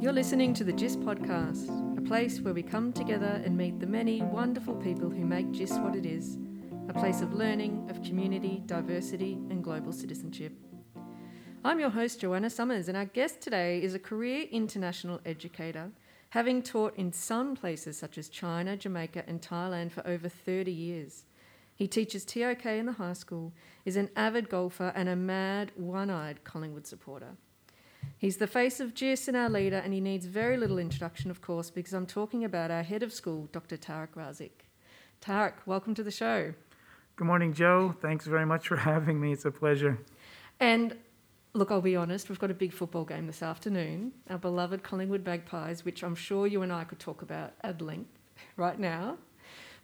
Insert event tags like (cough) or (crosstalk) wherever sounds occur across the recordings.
You're listening to the JIS podcast, a place where we come together and meet the many wonderful people who make JIS what it is a place of learning, of community, diversity, and global citizenship. I'm your host, Joanne Sommers, and our guest today is a career international educator, having taught in some places such as China, Jamaica, and Thailand for over 30 years. He teaches TOK in the high school, is an avid golfer, and a mad, one eyed Collingwood supporter. He's the face of JIS and our leader, and he needs very little introduction, of course, because I'm talking about our head of school, Dr. Tarek Razik. Tarek, welcome to the show. Good morning, Joe. Thanks very much for (laughs) having me. It's a pleasure. And look, I'll be honest, we've got a big football game this afternoon, our beloved Collingwood Magpies, which I'm sure you and I could talk about at length (laughs) right now.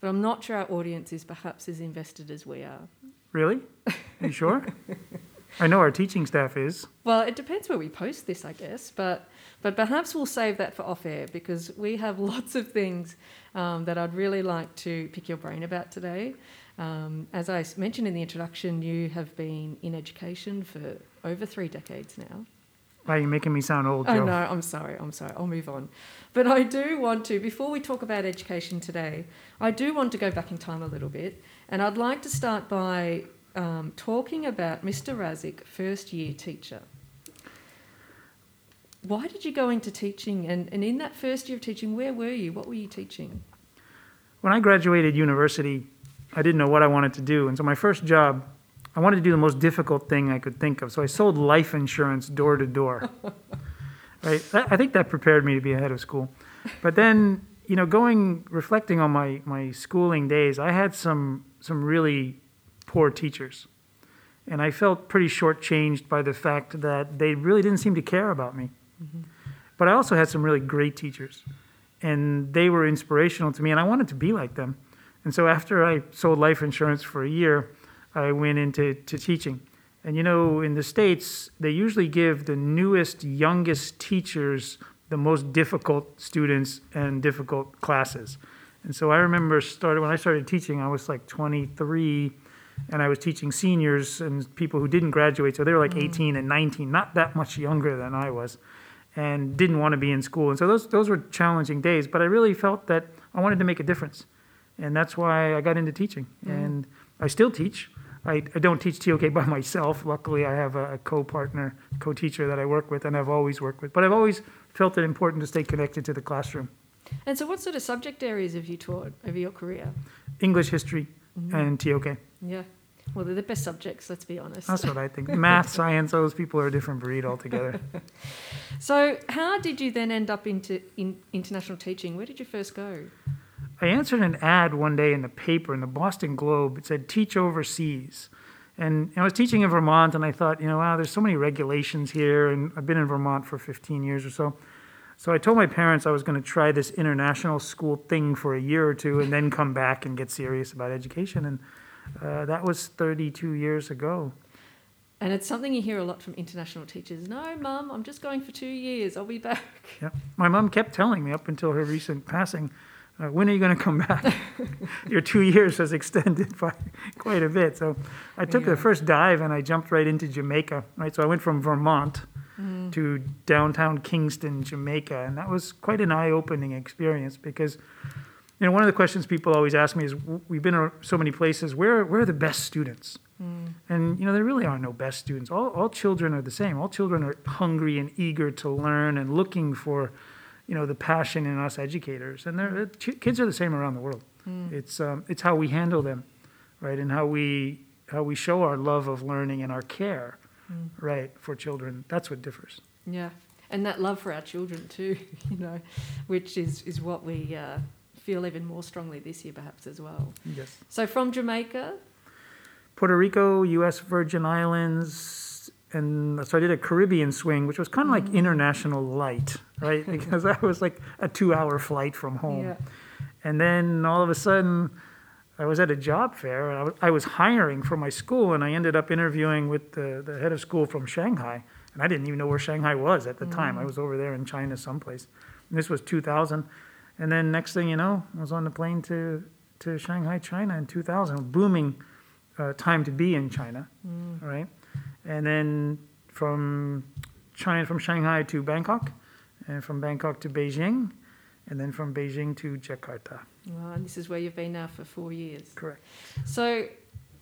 But I'm not sure our audience is perhaps as invested as we are. Really? Are you sure? (laughs) I know our teaching staff is. Well, it depends where we post this, I guess, but but perhaps we'll save that for off air because we have (laughs) lots of things um, that I'd really like to pick your brain about today. Um, as I mentioned in the introduction, you have been in education for over three decades now. Why are you making me sound old, Joe? Oh no, I'm sorry, I'm sorry. I'll move on. But I do want to, before we talk about education today, I do want to go back in time a little bit, and I'd like to start by um, talking about Mr. Razik, first year teacher. Why did you go into teaching? And, and in that first year of teaching, where were you? What were you teaching? When I graduated university, I didn't know what I wanted to do. And so my first job, I wanted to do the most difficult thing I could think of. So I sold life insurance door to door. (laughs) Right? I think that prepared me to be ahead of school. But then, you know, going reflecting on my, my schooling days, I had some some really poor teachers. And I felt pretty shortchanged by the fact that they really didn't seem to care about me. Mm-hmm. But I also had some really great teachers, and they were inspirational to me, and I wanted to be like them. And so after I sold life insurance for a year, I went into to teaching. And you know, in the States, they usually give the newest, youngest teachers the most difficult students and difficult classes. And so I remember started when I started teaching, I was like 23 and I was teaching seniors and people who didn't graduate, so they were like mm. 18 and 19, not that much younger than I was, and didn't want to be in school. And so those those were challenging days, but I really felt that I wanted to make a difference, and that's why I got into teaching. Mm. And I still teach. I, I don't teach TOK by (laughs) myself. Luckily, I have a, a co-partner, co-teacher that I work with, and I've always worked with. But I've always felt it important to stay connected to the classroom. And so, what sort of subject areas have you taught over your career? English, history, mm-hmm. and TOK. Yeah. Well, they're the best subjects, let's be honest. That's what I think. (laughs) Math, science, those people are a different breed altogether. (laughs) so, how did you then end up into in international teaching? Where did you first go? I answered an ad one day in the paper, in the Boston Globe. It said, teach overseas. And I was teaching in Vermont, and I thought, you know, wow, there's so many regulations here, and I've been in Vermont for 15 years or so. So I told my parents I was going to try this international school thing for a year or two and then come back and get serious about education. And uh, that was 32 years ago. And it's something you hear a lot from international teachers. No, mum, I'm just going for two years. I'll be back. (laughs) Yeah. My mum kept telling me up until her recent passing, uh, when are you going to come back? (laughs) Your two years has extended by (laughs) quite a bit. So I took yeah. the first dive and I jumped right into Jamaica. Right. So I went from Vermont mm. to downtown Kingston, Jamaica, and that was quite an eye-opening experience because you know, one of the questions people always ask me is, we've been to so many places. Where where are the best students? Mm. And you know, there really are no best students. All all children are the same. All children are hungry and eager to learn and looking for, you know, the passion in us educators. And they're, kids are the same around the world. Mm. It's um, it's how we handle them, right, and how we how we show our love of learning and our care, mm. right, for children. That's what differs. Yeah, and that love for our children too, (laughs) you know, which is is what we. Uh, feel even more strongly this year, perhaps as well. Yes. So from Jamaica, Puerto Rico, U.S. Virgin Islands, and so I did a Caribbean swing, which was kind of mm. like international light, right? (laughs) because that was like a two-hour flight from home, yeah. and then all of a sudden. I was at a job fair and I was, I was hiring for my school and I ended up interviewing with the, the head of school from Shanghai. And I didn't even know where Shanghai was at the mm. time. I was over there in China someplace. And this was 2000. And then next thing you know, I was on the plane to, to Shanghai, China in 2000, booming uh, time to be in China, mm. right? And then from China, from Shanghai to Bangkok, and from Bangkok to Beijing, and then from Beijing to Jakarta. Well, and this is where you've been now for four years. Correct. So,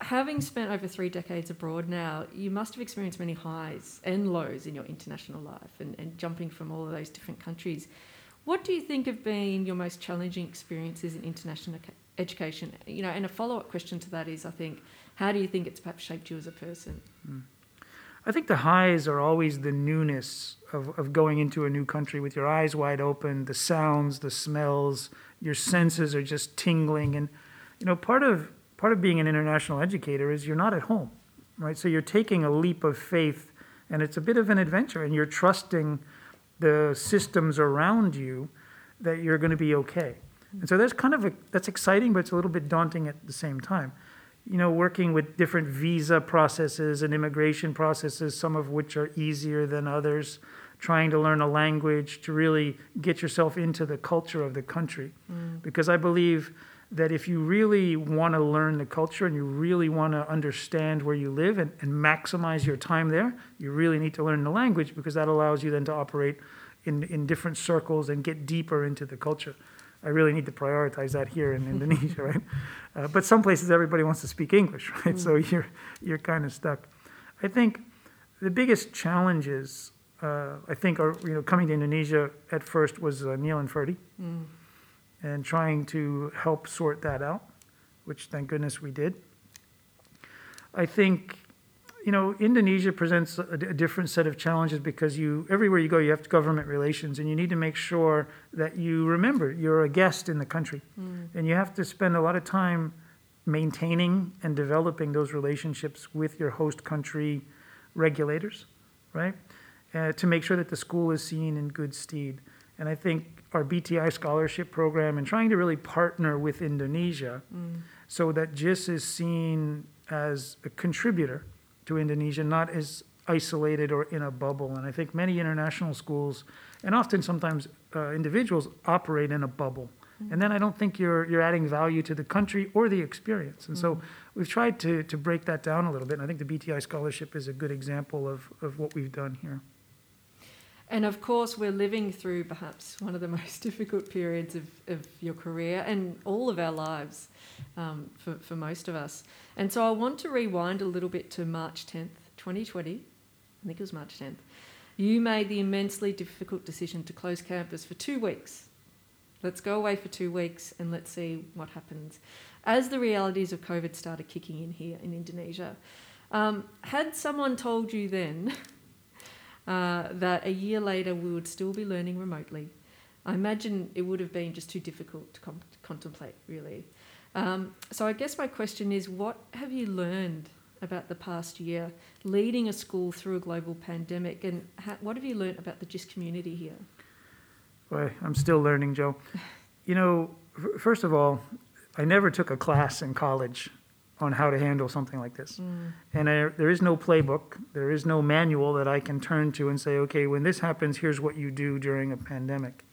having spent over three decades abroad now, you must have experienced many highs and lows in your international life and, and jumping from all of those different countries. What do you think have been your most challenging experiences in international education? You know, and a follow up question to that is, I think, how do you think it's perhaps shaped you as a person? Hmm. I think the highs are always the newness of, of going into a new country with your eyes wide open, the sounds, the smells, your senses are just tingling. And, you know, part of, part of being an international educator is you're not at home, right? So you're taking a leap of faith and it's a bit of an adventure and you're trusting the systems around you that you're going to be okay. And so that's kind of a, that's exciting, but it's a little bit daunting at the same time you know, working with different visa processes and immigration processes, some of which are easier than others, trying to learn a language to really get yourself into the culture of the country. Mm. Because I believe that if you really want to learn the culture and you really want to understand where you live and, and maximize your time there, you really need to learn the language because that allows you then to operate in, in different circles and get deeper into the culture. I really need to prioritize that here in Indonesia, (laughs) right? Uh, but some places everybody wants to speak English, (laughs) right? Mm. So you're you're kind of stuck. I think the biggest challenges uh, I think are you know coming to Indonesia at first was uh, Neil and Ferdy, mm. And trying to help sort that out, which thank goodness we did. I think you know, Indonesia presents a, a, different set of challenges because you everywhere you go, you have government relations, and you need to make sure that you remember you're a guest in the country, mm. and you have to spend a lot of time maintaining and developing those relationships with your host country regulators, right, uh, to make sure that the school is seen in good stead. And I think our BTI scholarship program and trying to really partner with Indonesia mm. so that JIS is seen as a contributor to Indonesia, not as isolated or in a bubble. And I think many international schools, and often sometimes uh, individuals, operate in a bubble. Mm-hmm. And then I don't think you're, you're adding value to the country or the experience. And mm-hmm. so we've tried to, to break that down a little bit. And I think the BTI scholarship is a good example of, of what we've done here. And of course, we're living through perhaps one of the (laughs) most difficult periods of, of your career and all of our lives um, for, for most of us. And so I want to rewind a little bit to March 10th, 2020. I think it was March 10th. You made the immensely difficult decision to close campus for two weeks. Let's go away for two weeks and let's see what happens. As the realities of COVID started kicking in here in Indonesia, um, had someone told you then (laughs) uh, that a year later we would still be learning remotely, I imagine it would have been just too difficult to, com- contemplate, really. Um, so I guess my question is what have you learned about the past year leading a school through a global pandemic and ha- what have you learned about the JIS community here? Boy, I'm still learning, Joe. You know, first of all, I never took a class in college on how to handle something like this. Mm. And I, there is no playbook, there is no manual that I can turn to and say, okay, when this happens, here's what you do during a pandemic.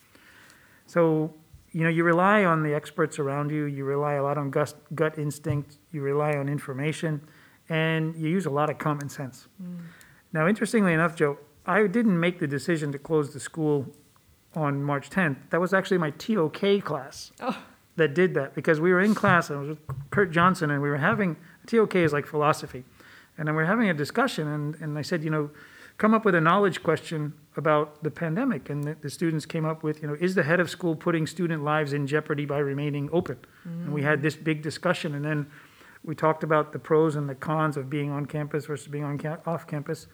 So you know, you rely on the experts around you, you rely a lot on gut, gut instinct, you rely on information, and you use a lot of common sense. Mm. Now, interestingly enough, Joe, I didn't make the decision to close the school on March 10th. That was actually my TOK class oh. That did that because we were in class, I was with Kurt Johnson, and we were having TOK is like philosophy. And then we are having a discussion, and, and I said, you know, come up with a knowledge question about the pandemic. And the, the, students came up with, you know, is the head of school putting student lives in jeopardy by remaining open? Mm. And we had this big discussion. And then we talked about the pros and the cons of being on campus versus being on ca- off campus.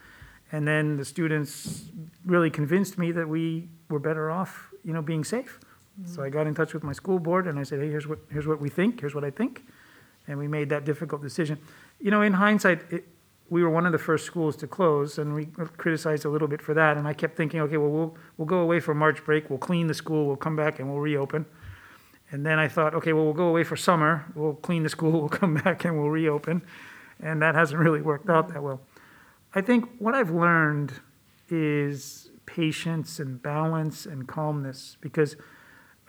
And then the students really convinced me that we were better off, you know, being safe. So I got in touch with my school board and I said, hey, here's what, here's what we think, here's what I think. And we made that difficult decision. You know, in hindsight, it, we were one of the first schools to close, and we criticized a little bit for that. And I kept thinking, okay, well, we'll we'll go away for March break, we'll clean the school, we'll come back, and we'll reopen. And then I thought, okay, well, we'll go away for summer, we'll clean the school, (laughs) we'll come back, and we'll reopen. And that hasn't really worked out that well. I think what I've learned is patience and balance and calmness because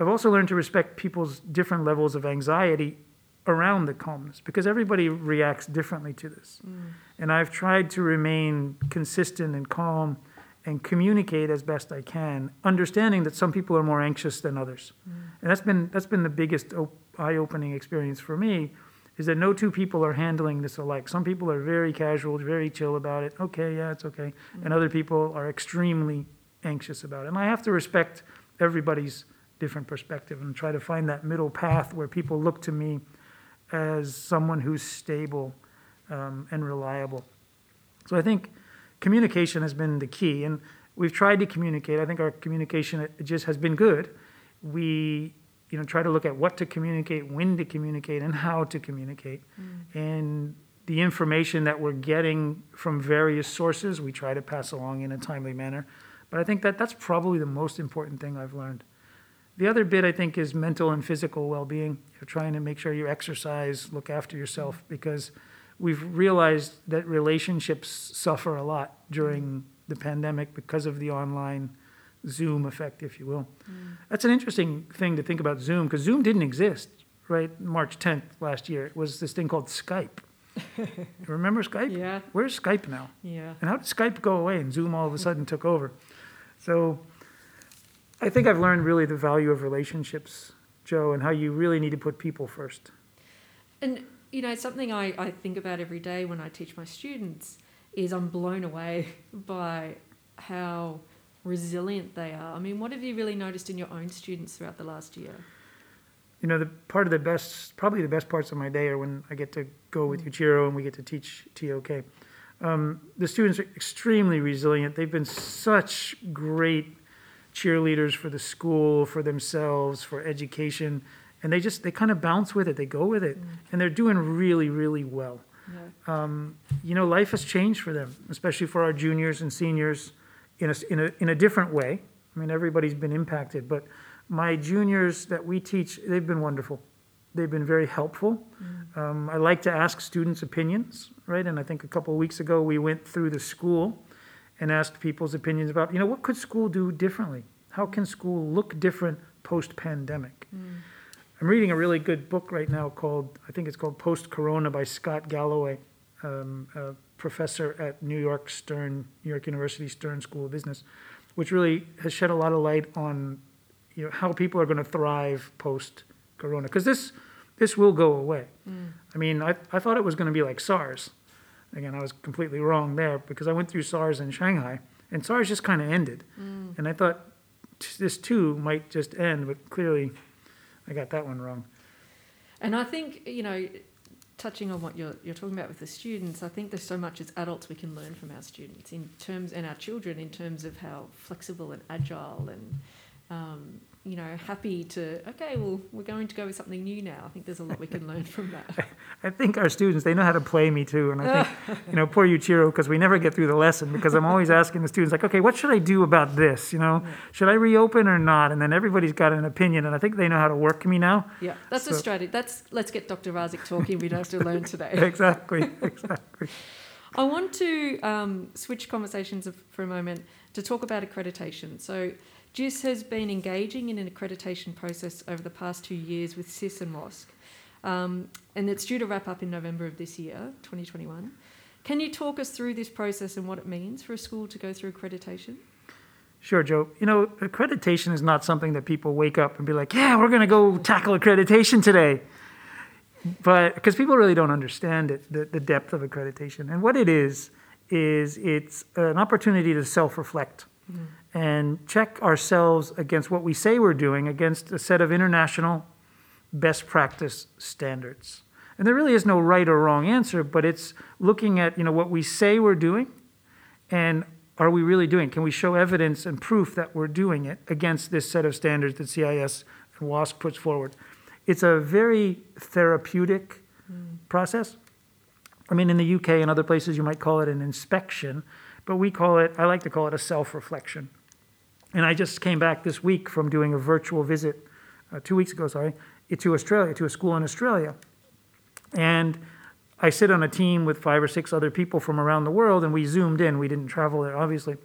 I've also learned to respect people's different levels of anxiety around the calmness because everybody reacts differently to this. Mm. And I've tried to remain consistent and calm and communicate as best I can, understanding that some people are more anxious than others. And that's been that's been the biggest op- eye-opening experience for me is that no two people are handling this alike. Some people are very casual, very chill about it. Okay, yeah, it's okay. And other people are extremely anxious about it. And I have to respect everybody's different perspective and try to find that middle path where people look to me as someone who's stable um, and reliable. So I think communication has been the key, and we've tried to communicate. I think our communication just has been good. We, you know, try to look at what to communicate, when to communicate, and how to communicate, and the information that we're getting from various sources, we try to pass along in a timely manner. But I think that that's probably the most important thing I've learned. The other bit I think is mental and physical well-being. You're trying to make sure you exercise, look after yourself, mm-hmm. because we've realized that relationships suffer a lot during mm-hmm. the pandemic because of the online Zoom effect, if you will. Mm-hmm. That's an interesting thing to think about Zoom, because Zoom didn't exist, right? March 10th last year. It was this thing called Skype. (laughs) Remember Skype? Yeah. Where's Skype now? Yeah. And how did Skype go away and Zoom all of a (laughs) sudden took over? So I think I've learned really the value of relationships, Joe, and how you really need to put people first. And you know, something I, I think about every day when I teach my students is I'm blown away (laughs) by how resilient they are. I mean, what have you really noticed in your own students throughout the last year? You know, the part of the best, probably the best parts of my day are when I get to go with Yuichiro and we get to teach TOK. Um, the students are extremely resilient. They've been such great cheerleaders for the school, for themselves, for education, and they just they kind of bounce with it. They go with it, and they're doing really, really well. Yeah. um, you know, life has changed for them, especially for our juniors and seniors in a, in a, in a different way. I mean, everybody's been impacted, but my juniors that we teach, they've been wonderful. They've been very helpful. Um, I like to ask students' opinions, right? And I think a couple of weeks ago we went through the school and asked people's opinions about, you know, what could school do differently? How can school look different post pandemic? I'm reading a really good book right now called, I think it's called Post Corona by Scott Galloway, um, a professor at New York Stern, New York University Stern School of Business, which really has shed a lot of light on, you know, how people are going to thrive post Corona. Because this, this will go away. I mean, I, I thought it was going to be like SARS. Again, I was completely wrong there because I went through SARS in Shanghai, and SARS just kind of ended. And I thought t- this too might just end, but clearly I got that one wrong. And I think, you know, touching on what you're, you're talking about with the students, I think there's so much as adults we can learn from our students in terms, and our children in terms of how flexible and agile and, um, you know, happy to, okay, well, we're going to go with something new now. I think there's a lot we can learn from (laughs) that. I think our students, they know how to play me too. And I think, you know, poor Yuichiro, because we never get through the lesson because I'm always asking the students, like, okay, what should I do about this? You know, should I reopen or not? And then everybody's got an opinion. And I think they know how to work me now. Yeah, that's a strategy. That's let's get Dr. Razik talking. We don't have to learn today. (laughs) exactly, exactly. I want to um, switch conversations for a moment to talk about accreditation. So, JIS has been engaging in an accreditation process over the past two years with CIS and WASC, um, and it's due to wrap up in November of this year, 2021. Can you talk us through this process and what it means for a school to go through accreditation? Sure, Joe. You know, accreditation is not something that people wake up and be like, yeah, we're going to go tackle accreditation today. But because people really don't understand it, the, the depth of accreditation. And what it is, is it's an opportunity to self reflect and check ourselves against what we say we're doing against a set of international best practice standards. And there really is no right or wrong answer, but it's looking at you know what we say we're doing and are we really doing? Can we show evidence and proof that we're doing it against this set of standards that CIS and WASC puts forward? It's a very therapeutic mm. process. I mean, in the UK and other places, you might call it an inspection, but we call it, I like to call it a self reflection. And I just came back this week from doing a virtual visit, uh, two weeks ago, sorry, to Australia, to a school in Australia. And I sit on a team with five or six other people from around the world, and we zoomed in. We didn't travel there, obviously.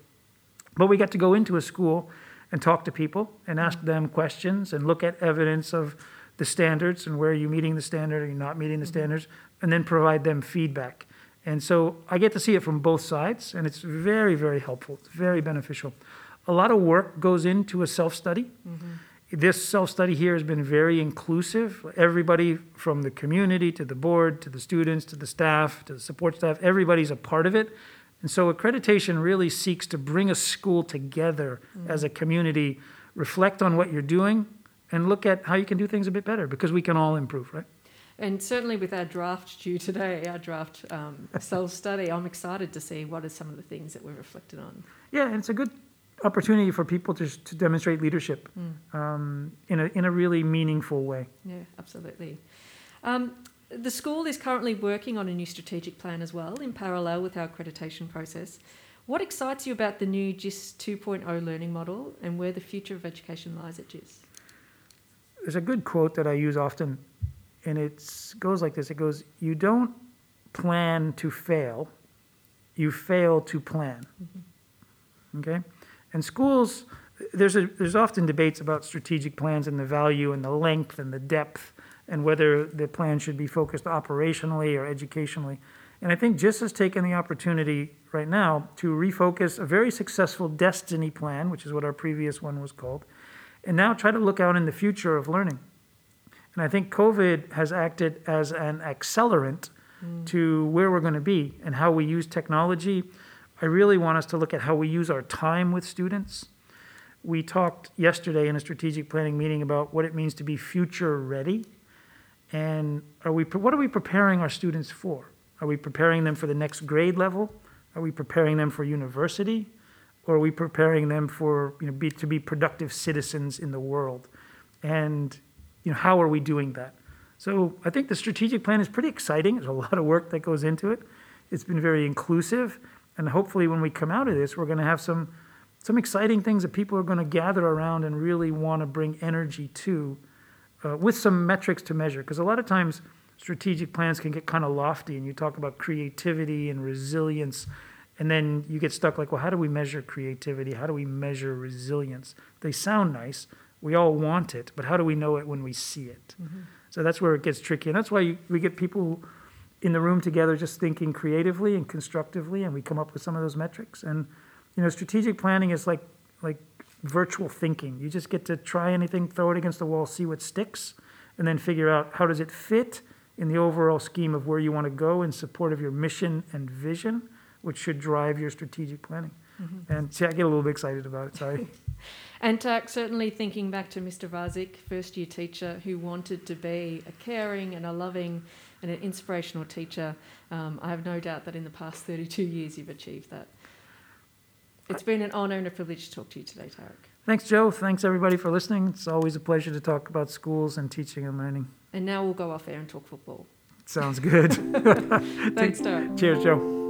But we got to go into a school and talk to people and ask them questions and look at evidence of the standards and where are you meeting the standard, are you not meeting the standards, and then provide them feedback. And so I get to see it from both sides, and it's very, very helpful. It's very beneficial. A lot of work goes into a self study. Mm-hmm. This self study here has been very inclusive. Everybody from the community to the board to the students to the staff to the support staff, everybody's a part of it. And so accreditation really seeks to bring a school together mm-hmm. as a community, reflect on what you're doing, and look at how you can do things a bit better because we can all improve, right? And certainly with our draft due today, our draft um, self study, I'm excited to see what are some of the things that we've reflected on. Yeah, and it's a good opportunity for people to, to demonstrate leadership um, in, a, in a really meaningful way. Yeah, absolutely. Um, the school is currently working on a new strategic plan as well, in parallel with our accreditation process. What excites you about the new JIS 2.0 learning model and where the future of education lies at JIS? There's a good quote that I use often, and it goes like this it goes, You don't plan to fail, you fail to plan. Mm-hmm. Okay? And schools, there's, a, there's often debates about strategic plans and the value and the length and the depth and whether the plan should be focused operationally or educationally. And I think JIS has taken the opportunity right now to refocus a very successful destiny plan, which is what our previous one was called, and now try to look out in the future of learning. And I think COVID has acted as an accelerant mm. to where we're going to be and how we use technology. I really want us to look at how we use our time with students. We talked yesterday in a strategic planning meeting about what it means to be future ready. And are we, what are we preparing our students for? Are we preparing them for the next grade level? Are we preparing them for university? Or are we preparing them for, you know, be, to be productive citizens in the world? And, you know, how are we doing that? So I think the strategic plan is pretty exciting. There's a (laughs) lot of work that goes into it. It's been very inclusive. And hopefully when we come out of this, we're going to have some, some exciting things that people are going to gather around and really want to bring energy to uh, with some metrics to measure. Because a lot of times strategic plans can get kind of lofty and you talk about creativity and resilience. And then you get stuck like, well, how do we measure creativity? How do we measure resilience? They sound nice. We all want it, but how do we know it when we see it? Mm-hmm. So that's where it gets tricky. And that's why you, we get people in the room together just thinking creatively and constructively, and we come up with some of those metrics. And, you know, strategic planning is like, like virtual thinking. You just get to try anything, throw it against the wall, see what sticks, and then figure out how does it fit in the overall scheme of where you want to go in support of your mission and vision, which should drive your strategic planning. Mm-hmm. And see, I get a little bit excited about it. Sorry. (laughs) And Tak, certainly thinking back to Mr. Razik, first year teacher who wanted to be a caring and a loving and an inspirational teacher, um, I have no doubt that in the past 32 years you've achieved that. It's been an honour and a privilege to talk to you today, Tarek. Thanks, Joe. Thanks, everybody, for listening. It's always a pleasure to talk about schools and teaching and learning. And now we'll go off air and talk football. Sounds good. (laughs) Thanks, (laughs) Tarek. Cheers, Joe.